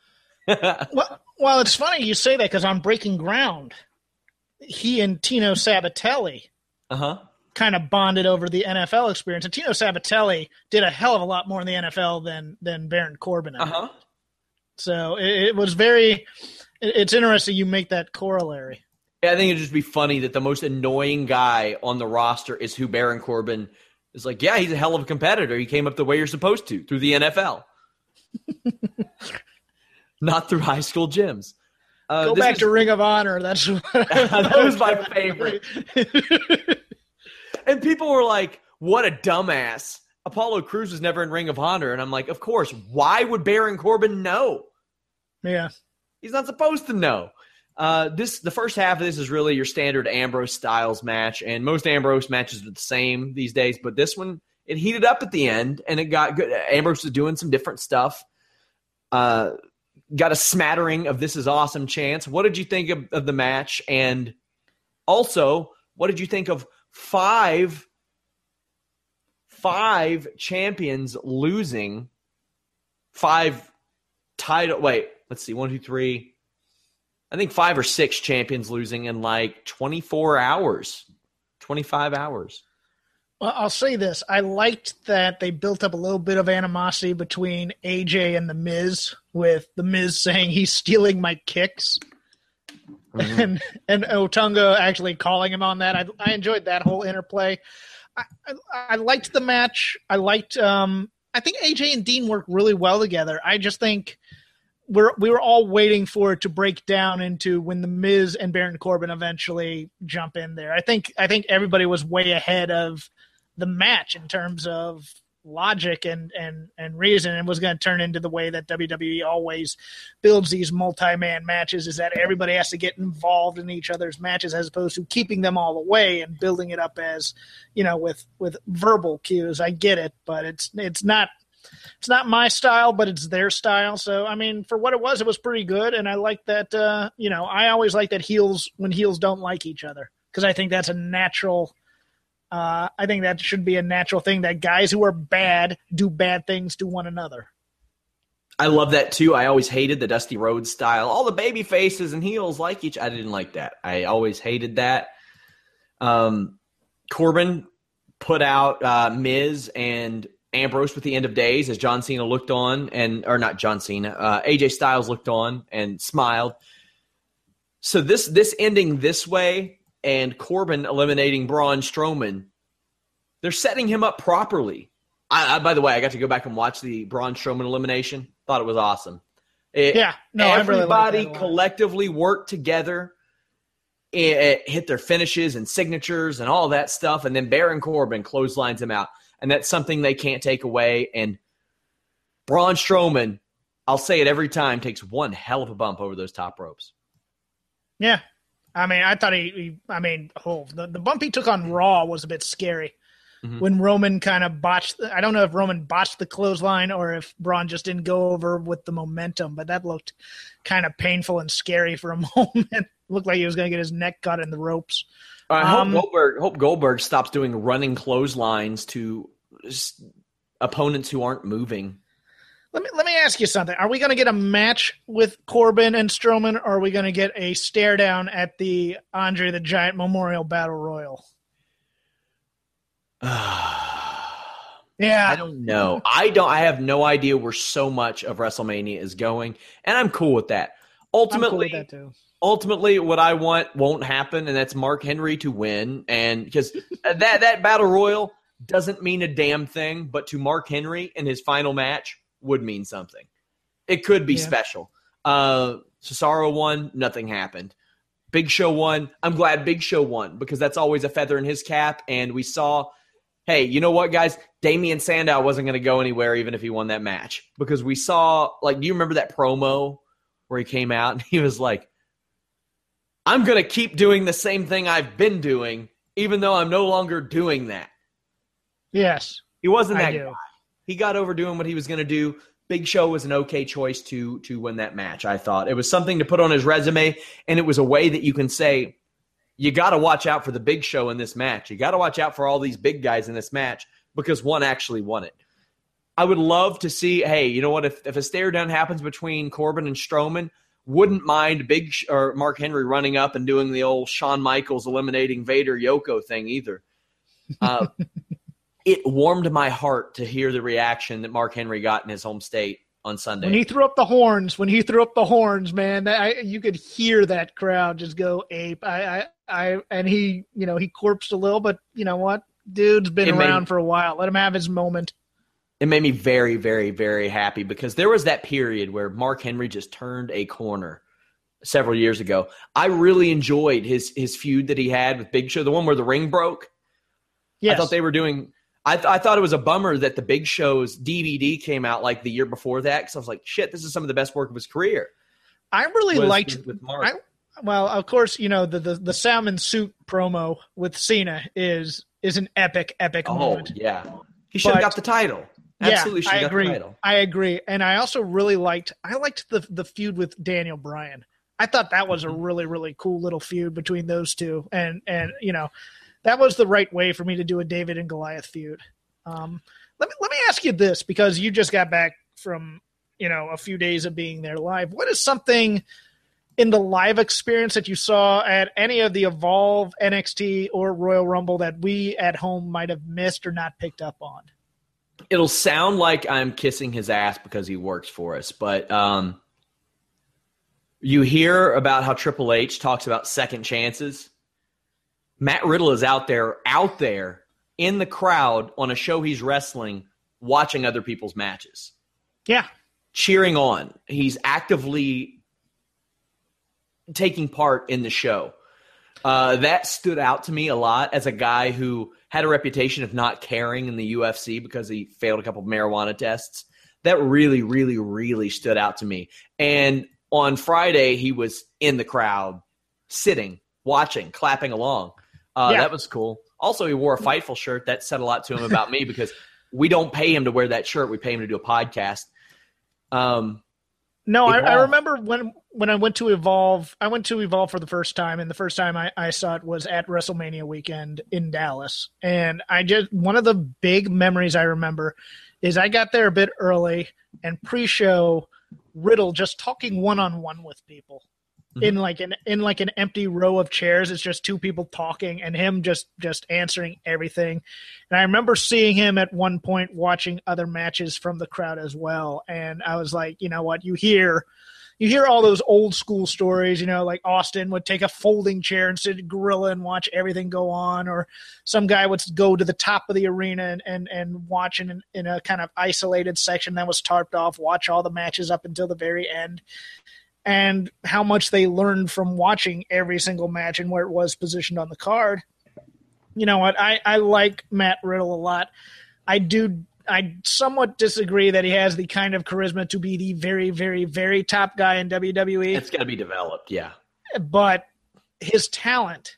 well, well, it's funny you say that because on Breaking Ground, he and Tino Sabbatelli. uh-huh. Kind of bonded over the NFL experience. And Tino Sabbatelli did a hell of a lot more in the NFL than than Baron Corbin. Uh-huh. So it, it was very. It, it's interesting you make that corollary. Yeah, I think it'd just be funny that the most annoying guy on the roster is who Baron Corbin is like, yeah, he's a hell of a competitor. He came up the way you're supposed to through the NFL, not through high school gyms. Uh, Go back is, to Ring of Honor. That's that was my favorite. and people were like, "What a dumbass!" Apollo Crews was never in Ring of Honor, and I'm like, "Of course. Why would Baron Corbin know?" Yeah, he's not supposed to know. Uh, this the first half of this is really your standard Ambrose Styles match, and most Ambrose matches are the same these days. But this one, it heated up at the end, and it got good. Ambrose was doing some different stuff. Uh, got a smattering of "This is awesome" chance. What did you think of, of the match? And also, what did you think of five five champions losing five title? Wait, let's see, one, two, three I think five or six champions losing in like 24 hours, 25 hours. Well, I'll say this. I liked that they built up a little bit of animosity between AJ and The Miz, with The Miz saying he's stealing my kicks. Mm-hmm. And and Otunga actually calling him on that. I, I enjoyed that whole interplay. I, I, I liked the match. I liked. Um, I think AJ and Dean work really well together. I just think we're we were all waiting for it to break down into when the Miz and Baron Corbin eventually jump in there. I think I think everybody was way ahead of the match in terms of logic and and and reason and was going to turn into the way that WWE always builds these multi-man matches is that everybody has to get involved in each other's matches as opposed to keeping them all away and building it up as you know with with verbal cues I get it but it's it's not it's not my style, but it's their style. So I mean, for what it was, it was pretty good, and I like that. Uh, you know, I always like that heels when heels don't like each other because I think that's a natural. Uh, I think that should be a natural thing that guys who are bad do bad things to one another. I love that too. I always hated the Dusty Rhodes style. All the baby faces and heels like each. I didn't like that. I always hated that. Um, Corbin put out uh, Miz and Ambrose with the end of days as John Cena looked on and or not John Cena, uh, AJ Styles looked on and smiled. So this this ending this way and Corbin eliminating Braun Strowman, they're setting him up properly. I, I, by the way, I got to go back and watch the Braun Strowman elimination. Thought it was awesome. It, yeah, no, everybody really collectively worked together, it, hit their finishes and signatures and all that stuff, and then Baron Corbin clotheslines him out, and that's something they can't take away. And Braun Strowman, I'll say it every time, takes one hell of a bump over those top ropes. Yeah, I mean, I thought he. he I mean, oh, the the bump he took on Raw was a bit scary. Mm-hmm. When Roman kind of botched, I don't know if Roman botched the clothesline or if Braun just didn't go over with the momentum, but that looked kind of painful and scary for a moment. looked like he was going to get his neck cut in the ropes. I hope um, Goldberg, hope Goldberg stops doing running clotheslines to opponents who aren't moving. Let me let me ask you something. Are we going to get a match with Corbin and Strowman, or are we going to get a stare down at the Andre the Giant Memorial Battle Royal? yeah, I don't know. I don't. I have no idea where so much of WrestleMania is going, and I'm cool with that. Ultimately, cool with that ultimately, what I want won't happen, and that's Mark Henry to win. And because that that battle royal doesn't mean a damn thing, but to Mark Henry in his final match would mean something. It could be yeah. special. Uh, Cesaro won, nothing happened. Big Show won. I'm glad Big Show won because that's always a feather in his cap. And we saw hey, you know what, guys? Damien Sandow wasn't going to go anywhere even if he won that match because we saw, like, do you remember that promo where he came out and he was like, I'm going to keep doing the same thing I've been doing, even though I'm no longer doing that. Yes. He wasn't that guy. He got over doing what he was going to do. Big Show was an okay choice to to win that match. I thought it was something to put on his resume, and it was a way that you can say, you got to watch out for the big show in this match. You got to watch out for all these big guys in this match because one actually won it. I would love to see, hey, you know what? If, if a stare down happens between Corbin and Strowman, wouldn't mind Big or Mark Henry running up and doing the old Shawn Michaels eliminating Vader Yoko thing either. Uh, it warmed my heart to hear the reaction that Mark Henry got in his home state on Sunday. When he threw up the horns, when he threw up the horns, man, I, you could hear that crowd just go ape. I, I, I, and he, you know, he corpsed a little, but you know what? Dude's been it around made, for a while. Let him have his moment. It made me very, very, very happy because there was that period where Mark Henry just turned a corner several years ago. I really enjoyed his his feud that he had with Big Show, the one where the ring broke. Yes. I thought they were doing I, th- I thought it was a bummer that the Big Show's DVD came out like the year before that because I was like, shit, this is some of the best work of his career. I really liked with, with Mark. I, well, of course, you know the, the the salmon suit promo with Cena is is an epic, epic oh, moment. yeah, he should have got the title. Absolutely, yeah, I agree. I agree, and I also really liked I liked the the feud with Daniel Bryan. I thought that was a mm-hmm. really really cool little feud between those two, and and you know that was the right way for me to do a David and Goliath feud. Um, let me let me ask you this because you just got back from you know a few days of being there live. What is something in the live experience that you saw at any of the Evolve, NXT, or Royal Rumble that we at home might have missed or not picked up on? It'll sound like I'm kissing his ass because he works for us, but um, you hear about how Triple H talks about second chances Matt Riddle is out there, out there in the crowd on a show he's wrestling, watching other people's matches. Yeah. Cheering on. He's actively taking part in the show. Uh, that stood out to me a lot as a guy who had a reputation of not caring in the UFC because he failed a couple of marijuana tests. That really, really, really stood out to me. And on Friday, he was in the crowd, sitting, watching, clapping along. Uh, yeah. That was cool. Also, he wore a Fightful shirt. That said a lot to him about me because we don't pay him to wear that shirt. We pay him to do a podcast. Um, no, I, I, remember when when I went to Evolve. I went to Evolve for the first time, and the first time I, I saw it was at WrestleMania weekend in Dallas. And I just one of the big memories I remember is I got there a bit early and pre-show Riddle just talking one on one with people mm-hmm. in like an in like an empty row of chairs. It's just two people talking and him just just answering everything. And I remember seeing him at one point watching other matches from the crowd as well. And I was like, you know what, you hear you hear all those old school stories, you know, like Austin would take a folding chair and sit gorilla and watch everything go on, or some guy would go to the top of the arena and and, and watch in, in a kind of isolated section that was tarped off, watch all the matches up until the very end, and how much they learned from watching every single match and where it was positioned on the card. You know what? I, I like Matt Riddle a lot. I do I somewhat disagree that he has the kind of charisma to be the very, very, very top guy in WWE. It's got to be developed, yeah. But his talent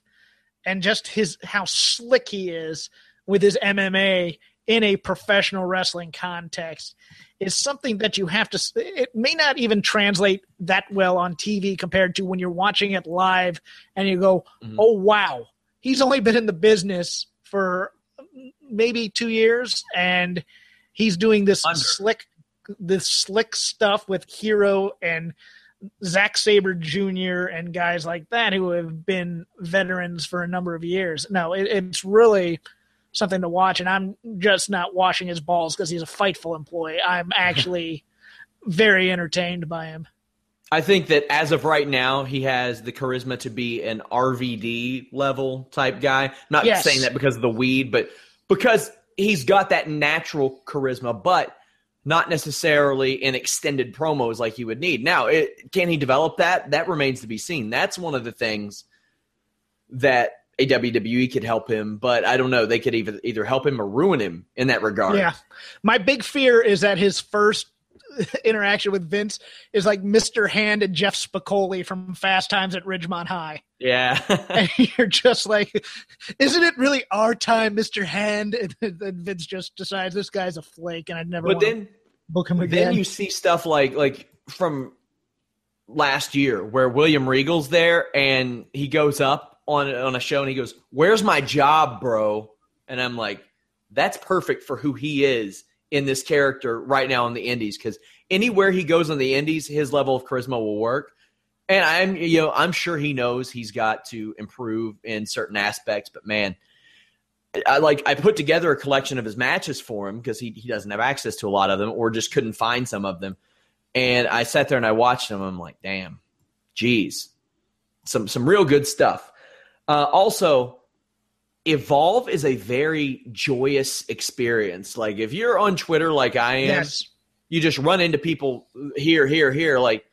and just his how slick he is with his MMA in a professional wrestling context is something that you have to it may not even translate that well on TV compared to when you're watching it live and you go, mm-hmm. "Oh wow, he's only been in the business for maybe two years, and he's doing this Under. slick, this slick stuff with Hero and Zack Sabre Jr. and guys like that who have been veterans for a number of years. No, it, it's really something to watch, and I'm just not washing his balls because he's a fightful employee. I'm actually very entertained by him. I think that as of right now, he has the charisma to be an RVD level type guy. I'm not yes. saying that because of the weed, but because he's got that natural charisma, but not necessarily in extended promos like you would need. Now, it, can he develop that? That remains to be seen. That's one of the things that a WWE could help him, but I don't know. They could either either help him or ruin him in that regard. Yeah, my big fear is that his first interaction with Vince is like Mr. Hand and Jeff Spicoli from Fast Times at Ridgemont High. Yeah. and you're just like, isn't it really our time, Mr. Hand? And then Vince just decides this guy's a flake and I'd never but then, book him again. Then you see stuff like like from last year where William Regal's there and he goes up on on a show and he goes, Where's my job, bro? And I'm like, that's perfect for who he is in this character right now in the indies because anywhere he goes on the indies, his level of charisma will work. And I'm you know I'm sure he knows he's got to improve in certain aspects, but man, I like I put together a collection of his matches for him because he he doesn't have access to a lot of them or just couldn't find some of them. And I sat there and I watched them. I'm like, damn, geez, some some real good stuff. Uh, also, Evolve is a very joyous experience. Like if you're on Twitter like I am, yes. you just run into people here, here, here. Like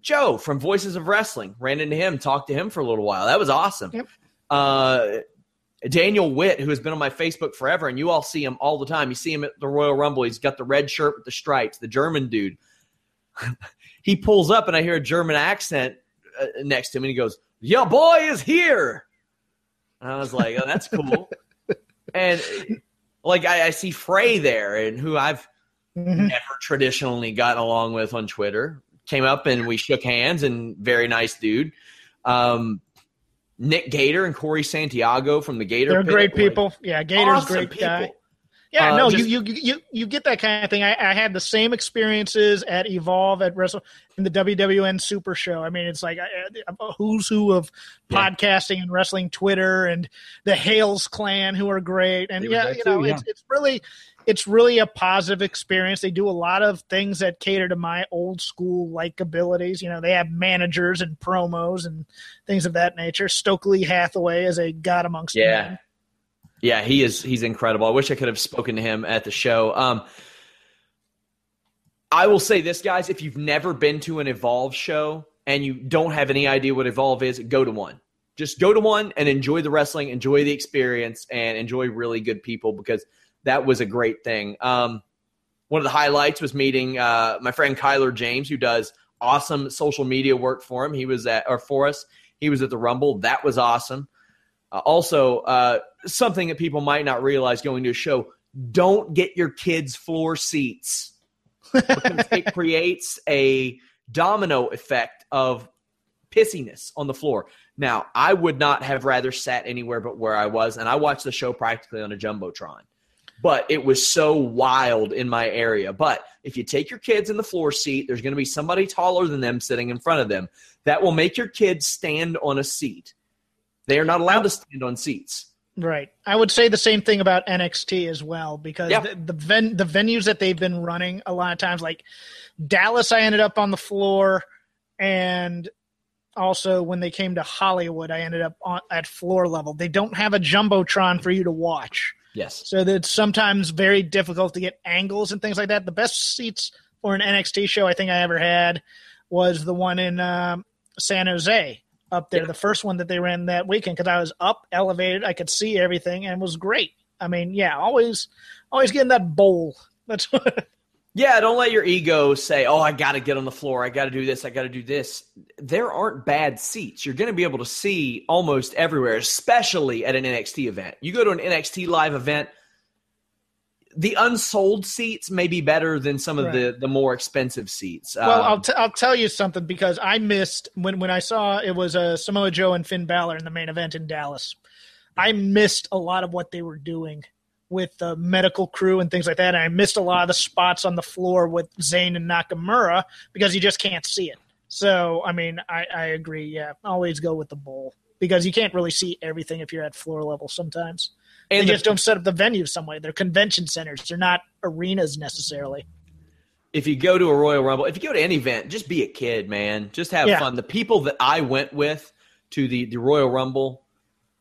Joe from Voices of Wrestling, ran into him, talked to him for a little while. That was awesome. Yep. Uh, Daniel Witt, who has been on my Facebook forever, and you all see him all the time. You see him at the Royal Rumble. He's got the red shirt with the stripes, the German dude. he pulls up, and I hear a German accent uh, next to him, and he goes, "Your boy is here." And I was like, oh, that's cool. and like I, I, see Frey there, and who I've mm-hmm. never traditionally gotten along with on Twitter, came up and we shook hands, and very nice dude. Um, Nick Gator and Corey Santiago from the Gator. They're Pit, great people. yeah, Gator's awesome great people. guy. Yeah, uh, no, just, you, you you you get that kind of thing. I, I, had the same experiences at Evolve at Wrestle in the WWN Super Show. I mean, it's like a who's who of yeah. podcasting and wrestling Twitter and the Hales clan who are great. And yeah, you know, too, yeah. it's it's really it's really a positive experience. They do a lot of things that cater to my old school like abilities. You know, they have managers and promos and things of that nature. Stokely Hathaway is a god amongst yeah. men. Yeah, he is. He's incredible. I wish I could have spoken to him at the show. Um, I will say this, guys: if you've never been to an Evolve show and you don't have any idea what Evolve is, go to one. Just go to one and enjoy the wrestling, enjoy the experience, and enjoy really good people because that was a great thing. Um, one of the highlights was meeting uh, my friend Kyler James, who does awesome social media work for him. He was at or for us. He was at the Rumble. That was awesome. Uh, also, uh, something that people might not realize going to a show don't get your kids floor seats because it creates a domino effect of pissiness on the floor. Now, I would not have rather sat anywhere but where I was, and I watched the show practically on a jumbotron. But it was so wild in my area. But if you take your kids in the floor seat, there's going to be somebody taller than them sitting in front of them. That will make your kids stand on a seat. They are not allowed to stand on seats. Right. I would say the same thing about NXT as well because yeah. the the, ven- the venues that they've been running a lot of times, like Dallas, I ended up on the floor. and also when they came to Hollywood, I ended up on, at floor level. They don't have a jumbotron for you to watch. Yes. So that it's sometimes very difficult to get angles and things like that. The best seats for an NXT show I think I ever had was the one in um, San Jose up there, yeah. the first one that they ran that weekend because I was up, elevated, I could see everything, and it was great. I mean, yeah, always, always getting that bowl. That's what. Yeah, don't let your ego say, "Oh, I got to get on the floor. I got to do this. I got to do this." There aren't bad seats. You're going to be able to see almost everywhere, especially at an NXT event. You go to an NXT live event, the unsold seats may be better than some of the the more expensive seats. Well, um, I'll t- I'll tell you something because I missed when when I saw it was uh, Samoa Joe and Finn Balor in the main event in Dallas. I missed a lot of what they were doing with the medical crew and things like that. And I missed a lot of the spots on the floor with Zayn and Nakamura because you just can't see it. So, I mean, I, I agree. Yeah, always go with the bowl because you can't really see everything if you're at floor level sometimes. And they the, just don't set up the venue some way. They're convention centers. They're not arenas necessarily. If you go to a Royal Rumble, if you go to any event, just be a kid, man. Just have yeah. fun. The people that I went with to the, the Royal Rumble,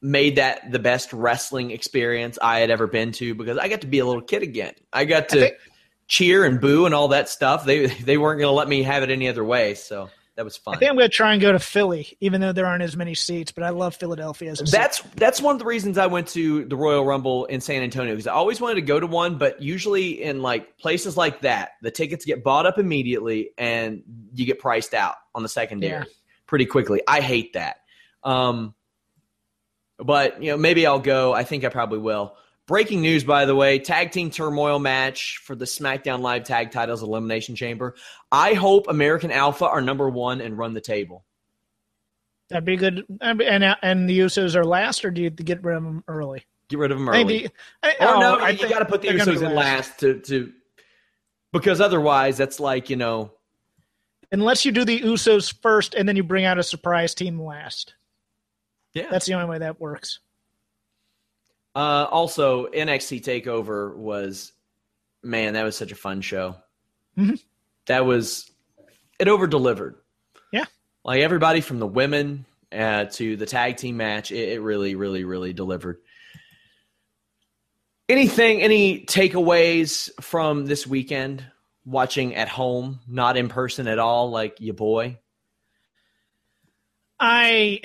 made that the best wrestling experience I had ever been to because I got to be a little kid again. I got to I think, cheer and boo and all that stuff. They they weren't going to let me have it any other way, so that was fun. I think I'm going to try and go to Philly, even though there aren't as many seats. But I love Philadelphia. As that's city. that's one of the reasons I went to the Royal Rumble in San Antonio because I always wanted to go to one, but usually in like places like that, the tickets get bought up immediately and you get priced out on the secondary yeah. pretty quickly. I hate that. Um, but you know, maybe I'll go. I think I probably will. Breaking news, by the way, tag team turmoil match for the SmackDown Live Tag Titles Elimination Chamber. I hope American Alpha are number one and run the table. That'd be good. And and the Usos are last, or do you get rid of them early? Get rid of them early. I, I, or oh, no, I you got to put the Usos in last to to because otherwise, that's like you know. Unless you do the Usos first and then you bring out a surprise team last. Yeah, that's the only way that works. Uh, also, NXT Takeover was, man, that was such a fun show. Mm-hmm. That was, it over delivered. Yeah, like everybody from the women uh, to the tag team match, it, it really, really, really delivered. Anything, any takeaways from this weekend? Watching at home, not in person at all, like your boy. I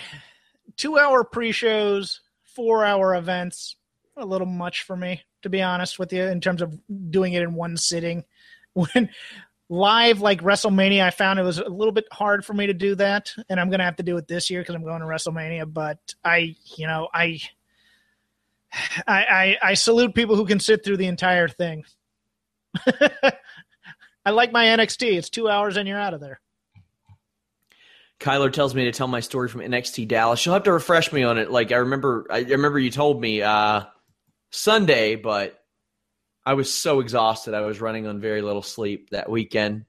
two hour pre shows, four hour events, a little much for me, to be honest with you, in terms of doing it in one sitting. When live like WrestleMania, I found it was a little bit hard for me to do that, and I'm gonna have to do it this year because I'm going to WrestleMania. But I, you know, I, I, I, I salute people who can sit through the entire thing. I like my NXT. It's two hours and you're out of there. Kyler tells me to tell my story from NXT Dallas. She'll have to refresh me on it. Like I remember, I remember you told me uh, Sunday, but I was so exhausted. I was running on very little sleep that weekend.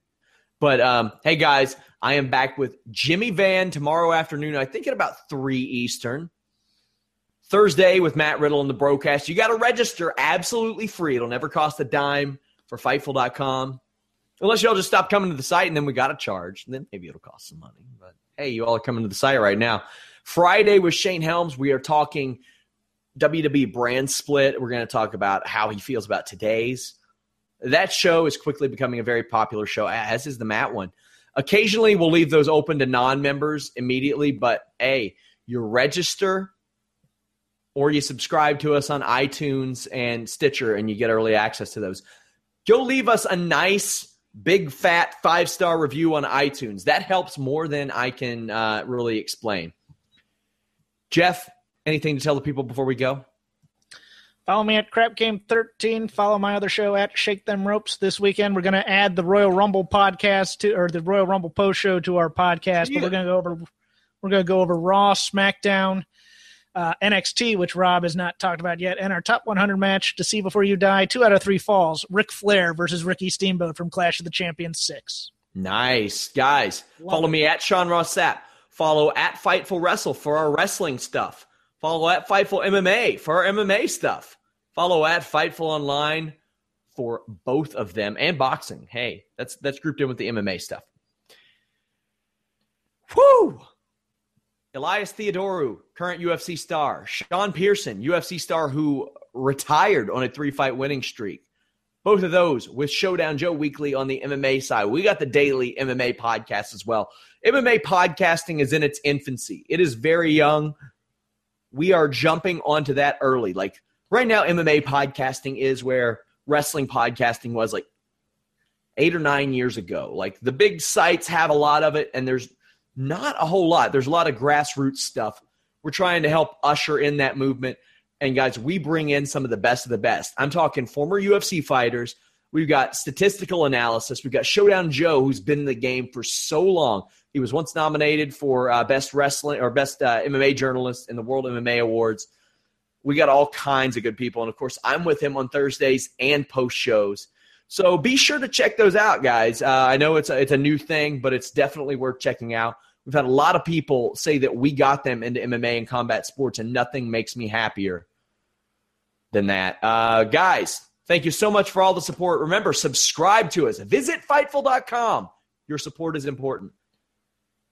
But um, hey, guys, I am back with Jimmy Van tomorrow afternoon. I think at about three Eastern. Thursday with Matt Riddle and the broadcast. You got to register absolutely free. It'll never cost a dime for Fightful.com. Unless y'all just stop coming to the site and then we got to charge. And then maybe it'll cost some money. But hey, you all are coming to the site right now. Friday with Shane Helms, we are talking WWE brand split. We're going to talk about how he feels about today's. That show is quickly becoming a very popular show, as is the Matt one. Occasionally, we'll leave those open to non members immediately, but A, you register or you subscribe to us on iTunes and Stitcher and you get early access to those. Go leave us a nice big fat five star review on iTunes. That helps more than I can uh, really explain. Jeff, anything to tell the people before we go? Follow me at Crap Game 13. Follow my other show at Shake Them Ropes. This weekend, we're going to add the Royal Rumble podcast to, or the Royal Rumble post show to our podcast. Yeah. But we're going to go over, we're going to go over Raw, SmackDown, uh, NXT, which Rob has not talked about yet, and our top 100 match to see before you die. Two out of three falls. Ric Flair versus Ricky Steamboat from Clash of the Champions 6. Nice. Guys, Love follow it. me at Sean Ross Sapp. Follow at Fightful Wrestle for our wrestling stuff. Follow at Fightful MMA for our MMA stuff. Follow at Fightful Online for both of them and boxing. Hey, that's that's grouped in with the MMA stuff. Whew! Elias Theodorou, current UFC star. Sean Pearson, UFC star who retired on a three fight winning streak. Both of those with Showdown Joe Weekly on the MMA side. We got the daily MMA podcast as well. MMA podcasting is in its infancy, it is very young. We are jumping onto that early. Like right now, MMA podcasting is where wrestling podcasting was like eight or nine years ago. Like the big sites have a lot of it, and there's not a whole lot. There's a lot of grassroots stuff. We're trying to help usher in that movement. And guys, we bring in some of the best of the best. I'm talking former UFC fighters. We've got statistical analysis. We've got Showdown Joe, who's been in the game for so long. He was once nominated for uh, best wrestling or best uh, MMA journalist in the World MMA Awards. We got all kinds of good people, and of course, I'm with him on Thursdays and post shows. So be sure to check those out, guys. Uh, I know it's a, it's a new thing, but it's definitely worth checking out. We've had a lot of people say that we got them into MMA and combat sports, and nothing makes me happier than that. Uh, guys, thank you so much for all the support. Remember, subscribe to us. Visit Fightful.com. Your support is important.